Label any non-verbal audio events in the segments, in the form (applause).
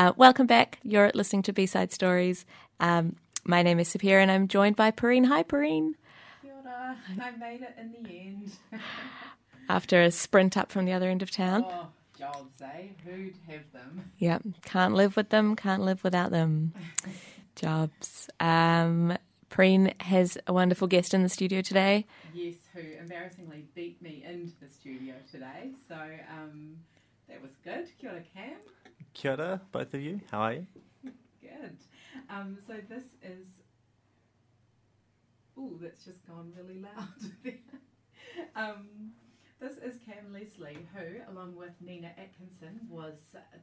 Uh, welcome back. You're listening to B Side Stories. Um, my name is Sapira and I'm joined by Perrine. Hi, Perrine. I made it in the end. (laughs) After a sprint up from the other end of town. oh, jobs, eh? Who'd have them? Yep. Can't live with them, can't live without them. (laughs) Jobs. Um, Perrine has a wonderful guest in the studio today. Yes, who embarrassingly beat me into the studio today. So um, that was good. Kia ora, Cam. Kia ora, both of you. How are you? Good. Um, so this is. Ooh, that's just gone really loud (laughs) um, this is Cam Leslie, who, along with Nina Atkinson, was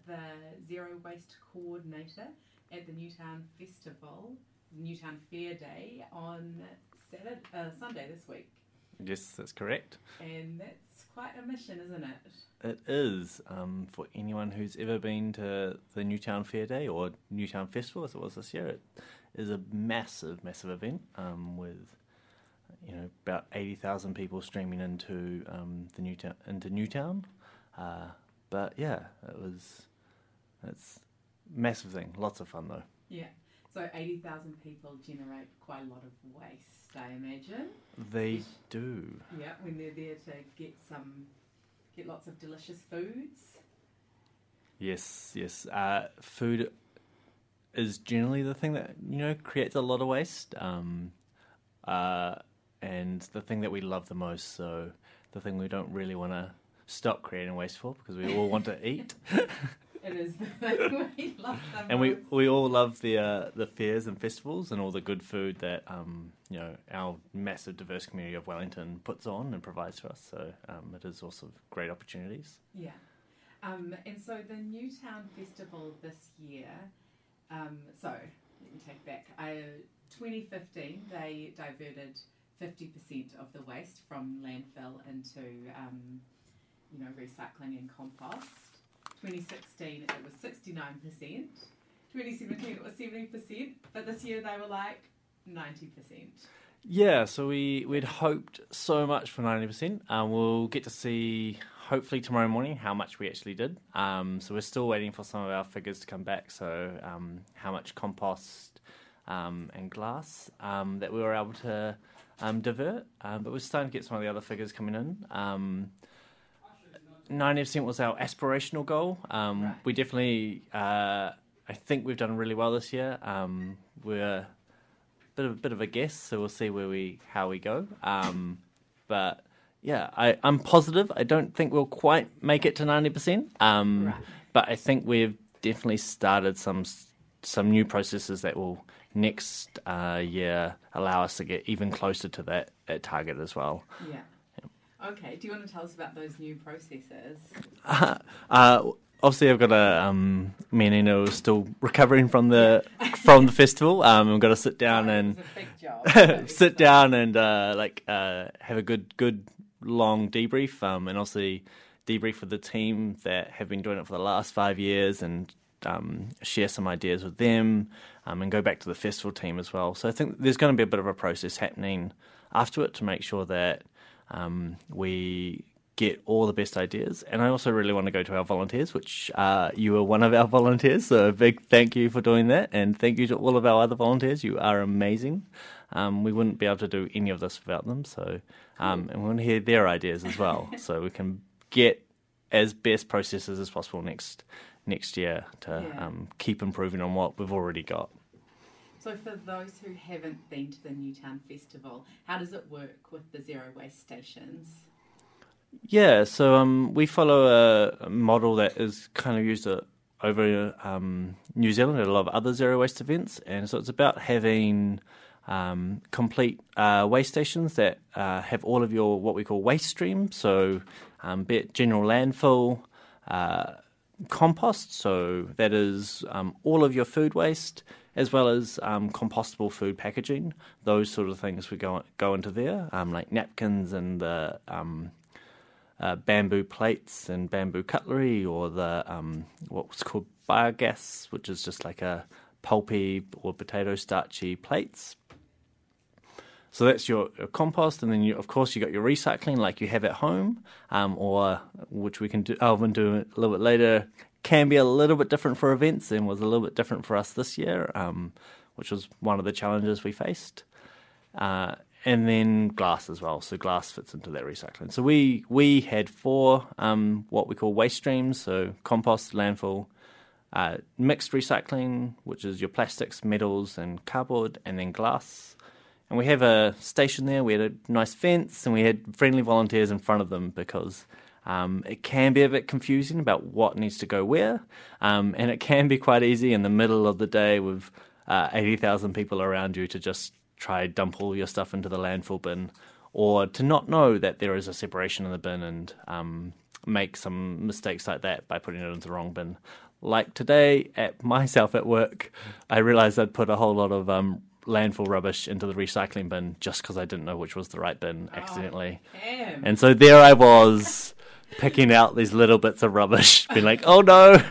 the Zero Waste Coordinator at the Newtown Festival, Newtown Fair Day, on Saturday, uh, Sunday this week. Yes, that's correct. And that's quite a mission, isn't it? It is um, for anyone who's ever been to the Newtown Fair Day or Newtown Festival, as it was this year. It is a massive, massive event um, with you know about eighty thousand people streaming into um, the Newtown into Newtown. Uh, but yeah, it was it's a massive thing. Lots of fun though. Yeah. So 80,000 people generate quite a lot of waste, I imagine. They do. Yeah, when they're there to get some, get lots of delicious foods. Yes, yes. Uh, food is generally the thing that you know creates a lot of waste, um, uh, and the thing that we love the most. So the thing we don't really want to stop creating waste for because we all want to eat, (laughs) It is the (laughs) thing we love the and we we all love the uh, the fairs and festivals and all the good food that um, you know our massive diverse community of Wellington puts on and provides for us. So um, it is also great opportunities. Yeah. Um, and so the Newtown Festival this year, um, so let me take back. Uh, 2015, they diverted 50% of the waste from landfill into, um, you know, recycling and compost. 2016, it was 69%. 2017, it was 70%. But this year, they were like 90%. Yeah, so we we'd hoped so much for ninety percent. Um, we'll get to see hopefully tomorrow morning how much we actually did. Um, so we're still waiting for some of our figures to come back. So um, how much compost um, and glass um, that we were able to um, divert. Um, but we're starting to get some of the other figures coming in. Ninety percent was our aspirational goal. Um, Right. We definitely, uh, I think we've done really well this year. Um, we're bit of a bit of a guess, so we'll see where we how we go. Um, but yeah, I, I'm positive. I don't think we'll quite make it to ninety percent. Um, Right. But I think we've definitely started some some new processes that will next uh, year allow us to get even closer to that, that target as well. Yeah. Okay, do you want to tell us about those new processes? (laughs) Uh, obviously, I've got a um, me and are still recovering from the from the festival. Um, I've got to sit down and it's a big job. (laughs) sit down and uh, like uh, have a good good long debrief um, and also debrief with the team that have been doing it for the last five years and um, share some ideas with them um, and go back to the festival team as well. So I think there's going to be a bit of a process happening after it to make sure that um, we get all the best ideas. And I also really want to go to our volunteers, which uh, you are one of our (laughs) volunteers. So a big thank you for doing that. And thank you to all of our other volunteers. You are amazing. Um, we wouldn't be able to do any of this without them. So, um, and we want to hear their ideas as well, (laughs) so we can get as best processes as possible next next year to Yeah. um, keep improving on what we've already got. So, for those who haven't been to the Newtown Festival, how does it work with the zero waste stations? Yeah, so um, we follow a, a model that is kind of used uh, over um, New Zealand at a lot of other zero waste events, and so it's about having um, complete uh, waste stations that uh, have all of your what we call waste streams. So, um, be it general landfill, uh, compost, so that is um, all of your food waste, as well as um, compostable food packaging. Those sort of things we go go into there, um, like napkins and the um, uh, bamboo plates and bamboo cutlery, or the um, what's called bagasse, which is just like a pulpy or potato starchy plates. So that's your, your compost, and then you, of course you got your recycling, like you have at home, um, or which we can do. Alvin do a little bit later. Can be a little bit different for events and was a little bit different for us this year, um, which was one of the challenges we faced. Uh, and then glass as well. So glass fits into that recycling. So we we had four um, what we call waste streams. So compost, landfill, uh, mixed recycling, which is your plastics, metals, and cardboard, and then glass. And we have a station there. We had a nice fence, and we had friendly volunteers in front of them because um, it can be a bit confusing about what needs to go where, um, and it can be quite easy in the middle of the day with uh, eighty thousand people around you to just try dump all your stuff into the landfill bin, or to not know that there is a separation in the bin and um, make some mistakes like that by putting it into the wrong bin. Like today at myself at work, I realized I'd put a whole lot of um, landfill rubbish into the recycling bin just because I didn't know which was the right bin accidentally. Damn. And so there I was picking out these little bits of rubbish, (laughs) being like, "Oh no,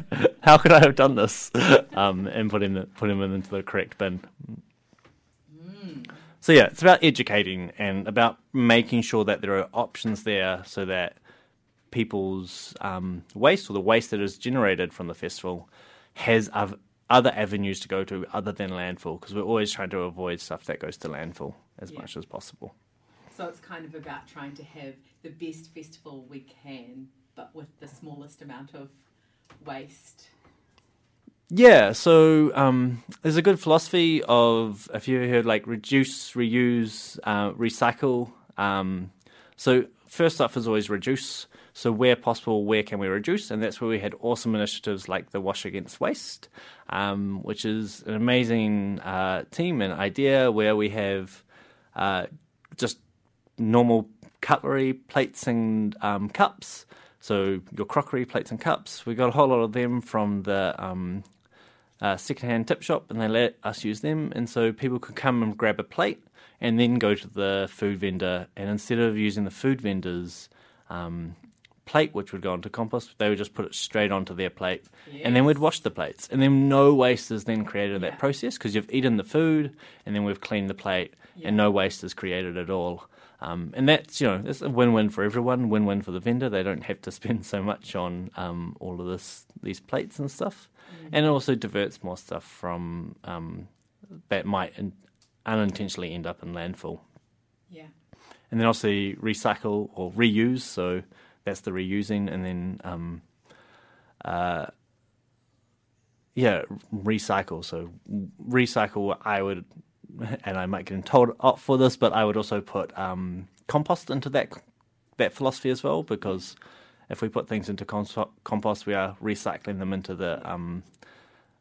how could I have done this?" Um, and putting the, putting them into the correct bin. So yeah, it's about educating and about making sure that there are options there so that people's um, waste or the waste that is generated from the festival has other avenues to go to other than landfill because we're always trying to avoid stuff that goes to landfill as Yeah. much as possible. So it's kind of about trying to have the best festival we can, but with the smallest amount of waste. Yeah, so um, there's a good philosophy of if you heard like reduce, reuse, uh, recycle. Um, so first off is always reduce. So where possible, where can we reduce? And that's where we had awesome initiatives like the Wash Against Waste, um, which is an amazing uh, team and idea where we have uh, just normal cutlery, plates, and um, cups. So your crockery, plates, and cups. We got a whole lot of them from the um, uh, secondhand tip shop, and they let us use them. And so people could come and grab a plate, and then go to the food vendor. And instead of using the food vendor's um, plate, which would go onto compost, they would just put it straight onto their plate, and then we'd wash the plates. And then no waste is then created in Yeah. that process because you've eaten the food, and then we've cleaned the plate, Yeah. and no waste is created at all. Um, and that's you know that's a win-win for everyone. Win-win for the vendor; they don't have to (laughs) spend so much on um, all of this these plates and stuff, and it also diverts more stuff from um, that might in, unintentionally end up in landfill. Yeah. And then also recycle or reuse. So that's the reusing, and then um, uh, yeah, recycle. So recycle, I would, (laughs) and I might get told off for this, but I would also put um, compost into that that philosophy as well, because if we put things into compost, we are recycling them into the um,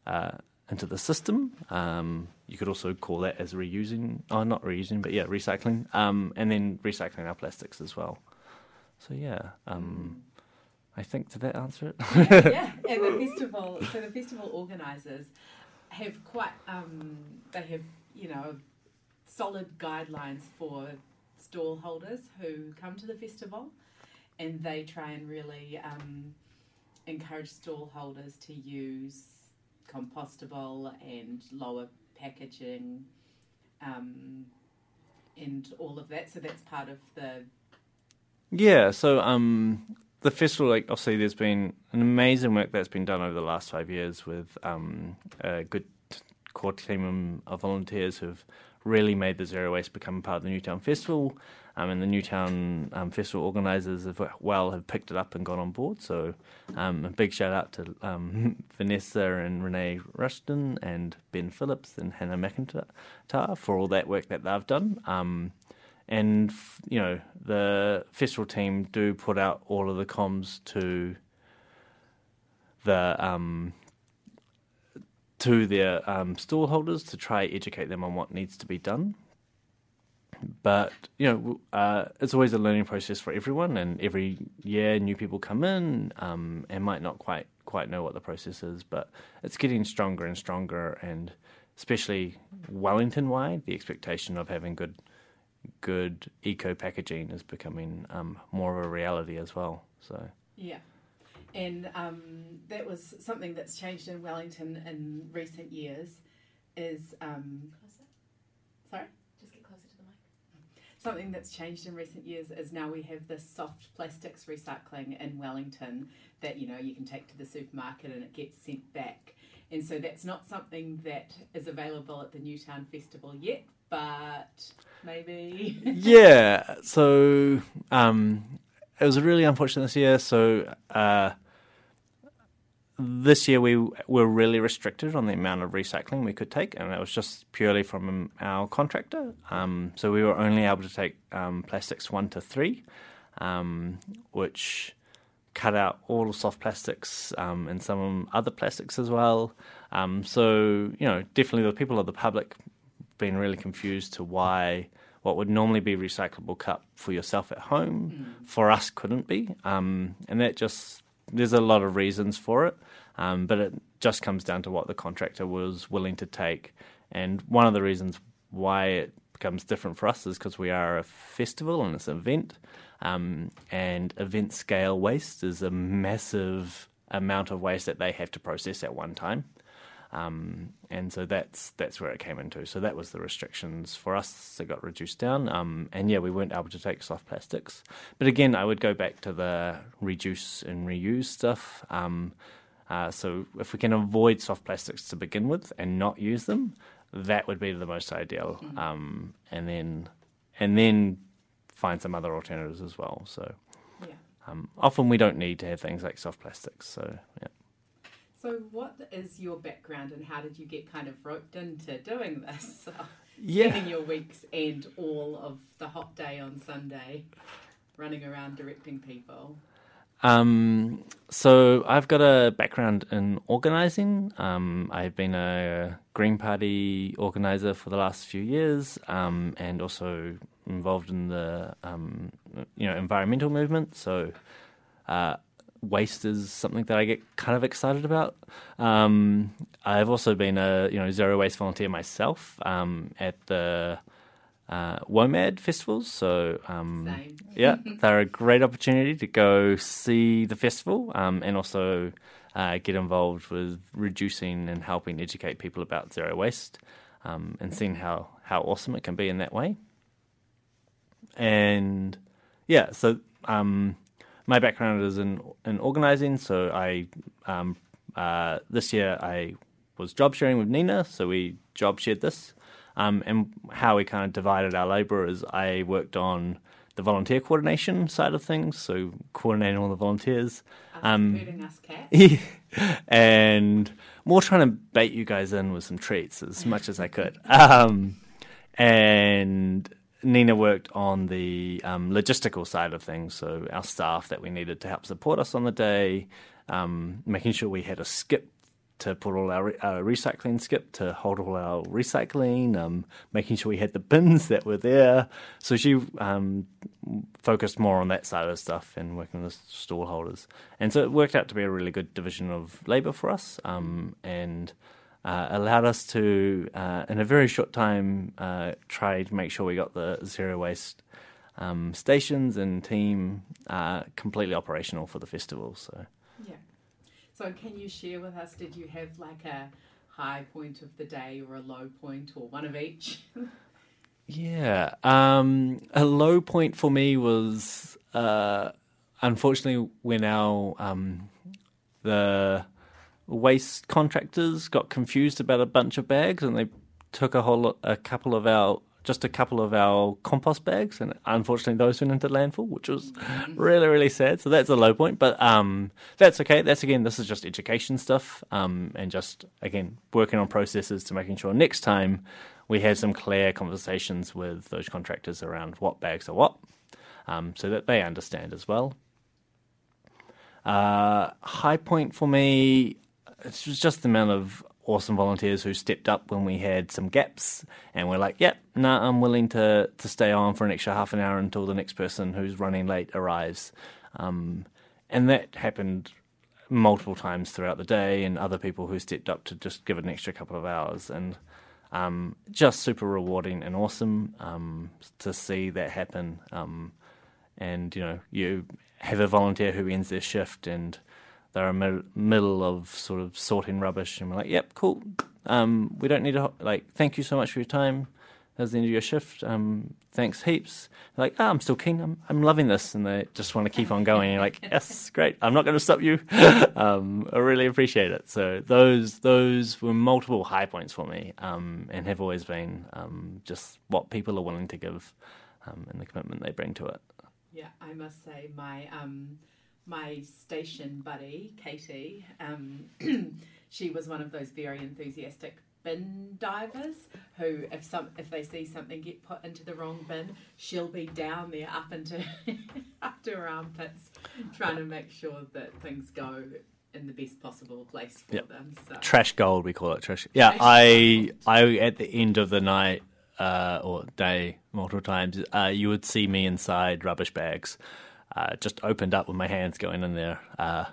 uh, into the system. Um, you could also call that as reusing, oh, not reusing, but yeah, recycling, um, and then recycling our plastics as well. So yeah, um, I think did that answer it? yeah, (laughs) and the festival. So the festival organisers have quite. Um, they have you know solid guidelines for stall holders who come to the festival, and they try and really um, encourage stall holders to use compostable and lower packaging. Um, and all of that, so that's part of the Yeah, so um, the festival, like obviously, there's been an amazing work that's been done over the last five years with um, a good core team of volunteers who've really made the zero waste become part of the Newtown Festival. Um, and the Newtown um, Festival organisers as well have picked it up and got on board. So um, a big shout out to um, (laughs) Vanessa and Renee Rushton and Ben Phillips and Hannah McIntyre for all that work that they've done. Um, and you know the festival team do put out all of the comms to the um, to their um, stall holders to try educate them on what needs to be done. But you know, uh, it's always a learning process for everyone, and every year new people come in um, and might not quite quite know what the process is. But it's getting stronger and stronger, and especially Wellington wide, the expectation of having good good eco packaging is becoming um, more of a reality as well. So Yeah. And um, that was something that's changed in Wellington in recent years. Is um, Closer. sorry. Just get closer to the mic. something that's changed in recent years is now we have this soft plastics recycling in Wellington that you know you can take to the supermarket and it gets sent back. And so that's not something that is available at the Newtown Festival yet, but maybe. (laughs) yeah. So um, it was really unfortunate this year. So uh, this year we were really restricted on the amount of recycling we could take, and it was just purely from our contractor. Um, so we were only able to take um, plastics one to three, um, which cut out all soft plastics um, and some other plastics as well. Um, so you know, definitely the people of the public been really confused to why what would normally be recyclable cup for yourself at home mm. for us couldn't be, um, and that just there's a lot of reasons for it, um, but it just comes down to what the contractor was willing to take. And one of the reasons why it becomes different for us is because we are a festival and it's an event, um, and event scale waste is a massive amount of waste that they have to process at one time. Um, and so that's that's where it came into. So that was the restrictions for us that got reduced down. Um, and yeah, we weren't able to take soft plastics. But again, I would go back to the reduce and reuse stuff. Um, uh, so if we can avoid soft plastics to begin with and not use them, that would be the most ideal. Mm-hmm. Um, and then and then find some other alternatives as well. So yeah. Um, often we don't need to have things like soft plastics. So yeah. So, what is your background and how did you get kind of roped into doing this? (laughs) yeah. Spending your weeks and all of the hot day on Sunday running around directing people? Um, so I've got a background in organising. Um, I've been a Green Party organiser for the last few years, um, and also involved in the um, you know environmental movement. So uh, waste is something that I get kind of excited about. Um, I've also been a you know zero waste volunteer myself um, at the uh, WOMAD festivals. So um, yeah, (laughs) they're a great opportunity to go see the festival um, and also uh, get involved with reducing and helping educate people about zero waste um, and seeing how how awesome it can be in that way. And yeah, so um, my background is in in organizing. So I um, uh, this year I was job sharing with Nina, so we job shared this. Um, and how we kind of divided our labour is I worked on the volunteer coordination side of things, so coordinating all the volunteers. Um, us (laughs) and more trying to bait you guys in with some treats as (laughs) much as I could. Um, and Nina worked on the um, logistical side of things, so our staff that we needed to help support us on the day, um, making sure we had a skip to put all our uh, recycling skip to hold all our recycling, um, making sure we had the bins that were there. So she um, focused more on that side of stuff and working with stall holders. And so it worked out to be a really good division of labour for us. Um, and uh, allowed us to, uh, in a very short time, uh, try to make sure we got the zero waste um, stations and team uh, completely operational for the festival. So, yeah. So, can you share with us? Did you have like a high point of the day or a low point or one of each? (laughs) yeah, um, a low point for me was uh, unfortunately when our um, the waste contractors got confused about a bunch of bags and they took a whole a couple of our just a couple of our compost bags and unfortunately those went into landfill which was really really sad. So that's a low point but um, that's okay. That's again this is just education stuff um, and just again working on processes to making sure next time we have some clear conversations with those contractors around what bags are what um, so that they understand as well. Uh, high point for me it was just the amount of awesome volunteers who stepped up when we had some gaps and we're like, yep, no, nah, I'm willing to, to stay on for an extra half an hour until the next person who's running late arrives. Um, and that happened multiple times throughout the day and other people who stepped up to just give it an extra couple of hours. And um, just super rewarding and awesome um, to see that happen. Um, and, you know, you have a volunteer who ends their shift and – they're in the middle of sort of sorting rubbish, and we're like, "Yep, cool. Um, we don't need to like. Thank you so much for your time. that's the end of your shift. Um, thanks heaps. They're like, oh, I'm still keen. I'm, I'm loving this. And they just want to keep on going. And you're like, yes, great. I'm not going to stop you. (laughs) um, I really appreciate it. So those those were multiple high points for me um, and have always been um, just what people are willing to give um, and the commitment they bring to it. Yeah, I must say my um, my station buddy Katie, um, (clears throat) she was one of those very enthusiastic bin divers who, if some if they see something get put into the wrong bin, she'll be down there up into (laughs) up to her armpits, trying to make sure that things go in the best possible place for Yep. them. So Trash gold, we call it. Trash. Yeah, Trash I, I at the end of the night uh, or day, multiple times, uh, you would see me inside rubbish bags, uh, just opened up with my hands going in there. Uh,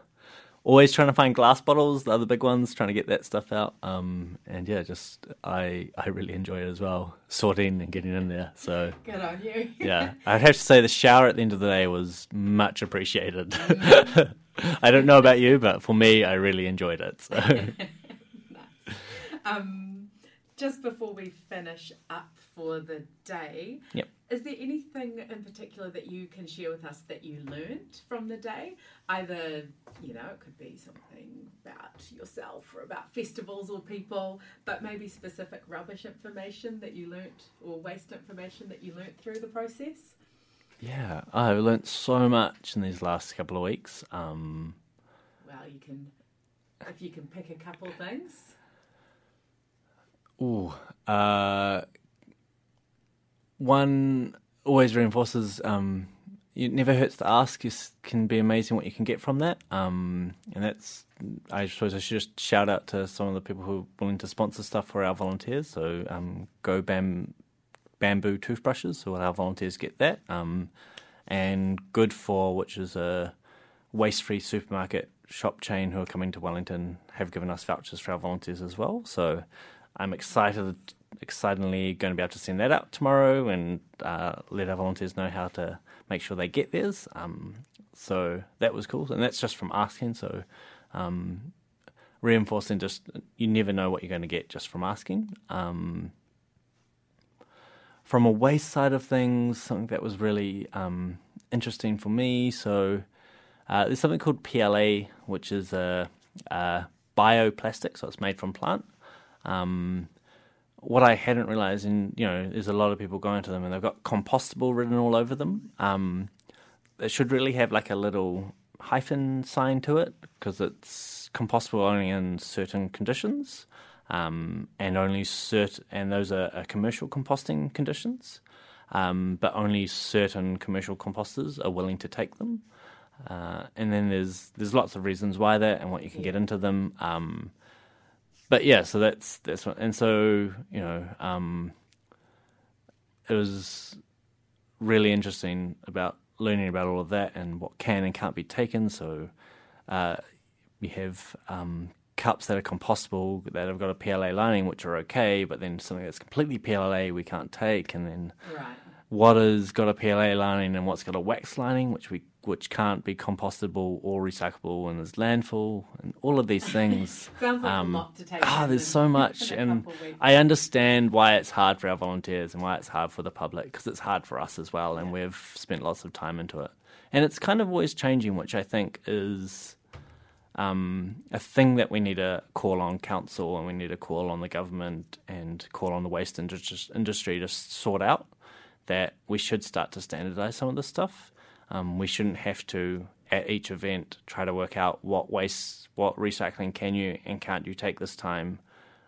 always trying to find glass bottles, the other big ones, trying to get that stuff out. Um, and yeah, just I, I really enjoy it as well, sorting and getting in there. So good on you. (laughs) yeah, I'd have to say the shower at the end of the day was much appreciated. (laughs) I don't know about you, but for me, I really enjoyed it. So. (laughs) nice. Um, just before we finish up for the day, Yep. is there anything in particular that you can share with us that you learned from the day? Either, you know, it could be something about yourself or about festivals or people, but maybe specific rubbish information that you learnt or waste information that you learnt through the process? Yeah, I've learnt so much in these last couple of weeks. Um, Well, you can, if you can pick a couple things. Ooh, uh, one always reinforces um, it never hurts to ask. It can be amazing what you can get from that. Um, and that's, I suppose I should just shout out to some of the people who are willing to sponsor stuff for our volunteers. So um, Go Bam, Bamboo Toothbrushes, so our volunteers get that. Um, and Good For, which is a waste free supermarket shop chain who are coming to Wellington, have given us vouchers for our volunteers as well. So I'm excited, excitedly going to be able to send that out tomorrow and uh, let our volunteers know how to make sure they get theirs. Um, so that was cool, and that's just from asking. So um, reinforcing just you never know what you're going to get just from asking. Um, from a waste side of things, something that was really um, interesting for me. So uh, there's something called PLA, which is a, a bioplastic, so it's made from plant. Um, what I hadn't realized, and you know, there's a lot of people going to them, and they've got compostable written all over them. Um, it should really have like a little hyphen sign to it because it's compostable only in certain conditions, um, and only cert and those are, are commercial composting conditions. Um, but only certain commercial composters are willing to take them. Uh, and then there's there's lots of reasons why that and what you can get into them. Um, but yeah, so that's that's what, and so you know, um, it was really interesting about learning about all of that and what can and can't be taken. So uh, we have um, cups that are compostable that have got a PLA lining, which are okay, but then something that's completely PLA we can't take, and then Right. What has got a PLA lining and what's got a wax lining, which we which can't be compostable or recyclable and is landfill and all of these things. (laughs) Sounds like Um, a lot to take. Ah, in there's so much, and. I understand why it's hard for our volunteers and why it's hard for the public because it's hard for us as well, and we've spent lots of time into it, and it's kind of always changing, which I think is um, a thing that we need to call on council and we need to call on the government and call on the waste indus- industry to sort out that we should start to standardize some of this stuff. Um, we shouldn't have to at each event try to work out what waste, what recycling can you and can't you take this time.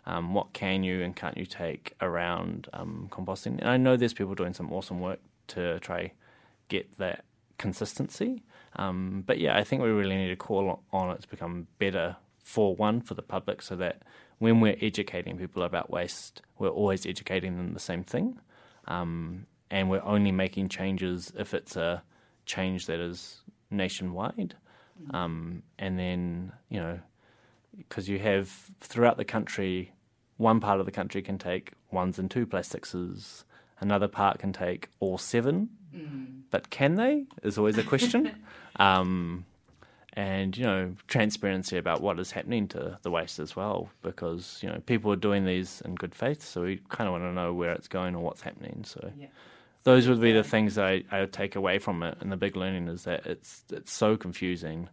Um, what can you and can't you take around um, composting? And I know there's people doing some awesome work to try get that consistency. Um, but yeah, I think we really need to call on it to become better for one for the public, so that when we're educating people about waste, we're always educating them the same thing, um, and we're only making changes if it's a change that is nationwide. Um, and then you know, because you have throughout the country, one part of the country can take ones and two plastics, another part can take all seven Mm. but can they is always a question (laughs) um, and you know transparency about what is happening to the waste as well because you know people are doing these in good faith so we kind of want to know where it's going or what's happening so Yeah. Those would be the things I, I would take away from it and the big learning is that it's it's so confusing.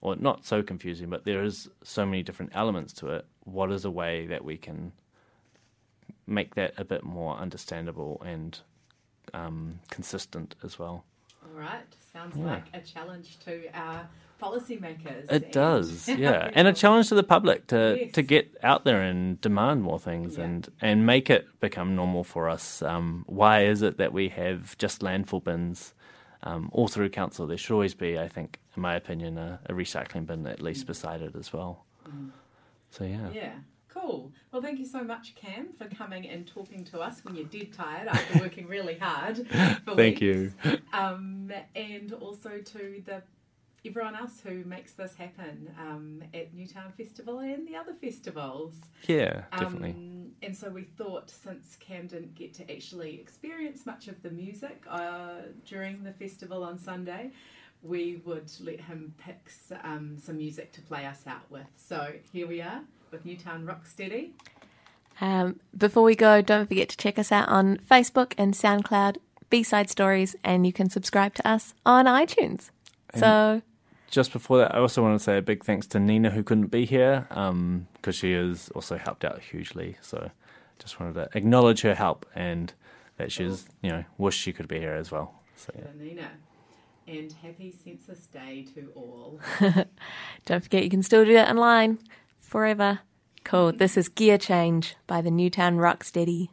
Or not so confusing but there is so many different elements to it. What is a way that we can make that a bit more understandable and um, consistent as well? All right. Sounds Yeah. like a challenge to our policymakers. It does, (laughs) yeah, and a challenge to the public to Yes. to get out there and demand more things Yeah. and and make it become normal for us. Um, why is it that we have just landfill bins um, all through council? There should always be, I think, in my opinion, a, a recycling bin at least beside it as well. So yeah, Yeah. Cool. Well, thank you so much, Cam, for coming and talking to us when you're dead tired after working really hard. (laughs) For thank weeks. you. Um, and also to the everyone else who makes this happen um, at Newtown Festival and the other festivals. Yeah, definitely. Um, and so we thought since Cam didn't get to actually experience much of the music uh, during the festival on Sunday, we would let him pick um, some music to play us out with. So here we are with Newtown Rocksteady. Um, before we go, don't forget to check us out on Facebook and SoundCloud, B Side Stories, and you can subscribe to us on iTunes. So, Just before that, I also want to say a big thanks to Nina who couldn't be here because she has also helped out hugely. So just wanted to acknowledge her help and that she's, you know, wish she could be here as well. So yeah. Nina. And happy Census Day to all. (laughs) don't forget you can still do that online forever. Cool. This is Gear Change by the Newtown Rocksteady.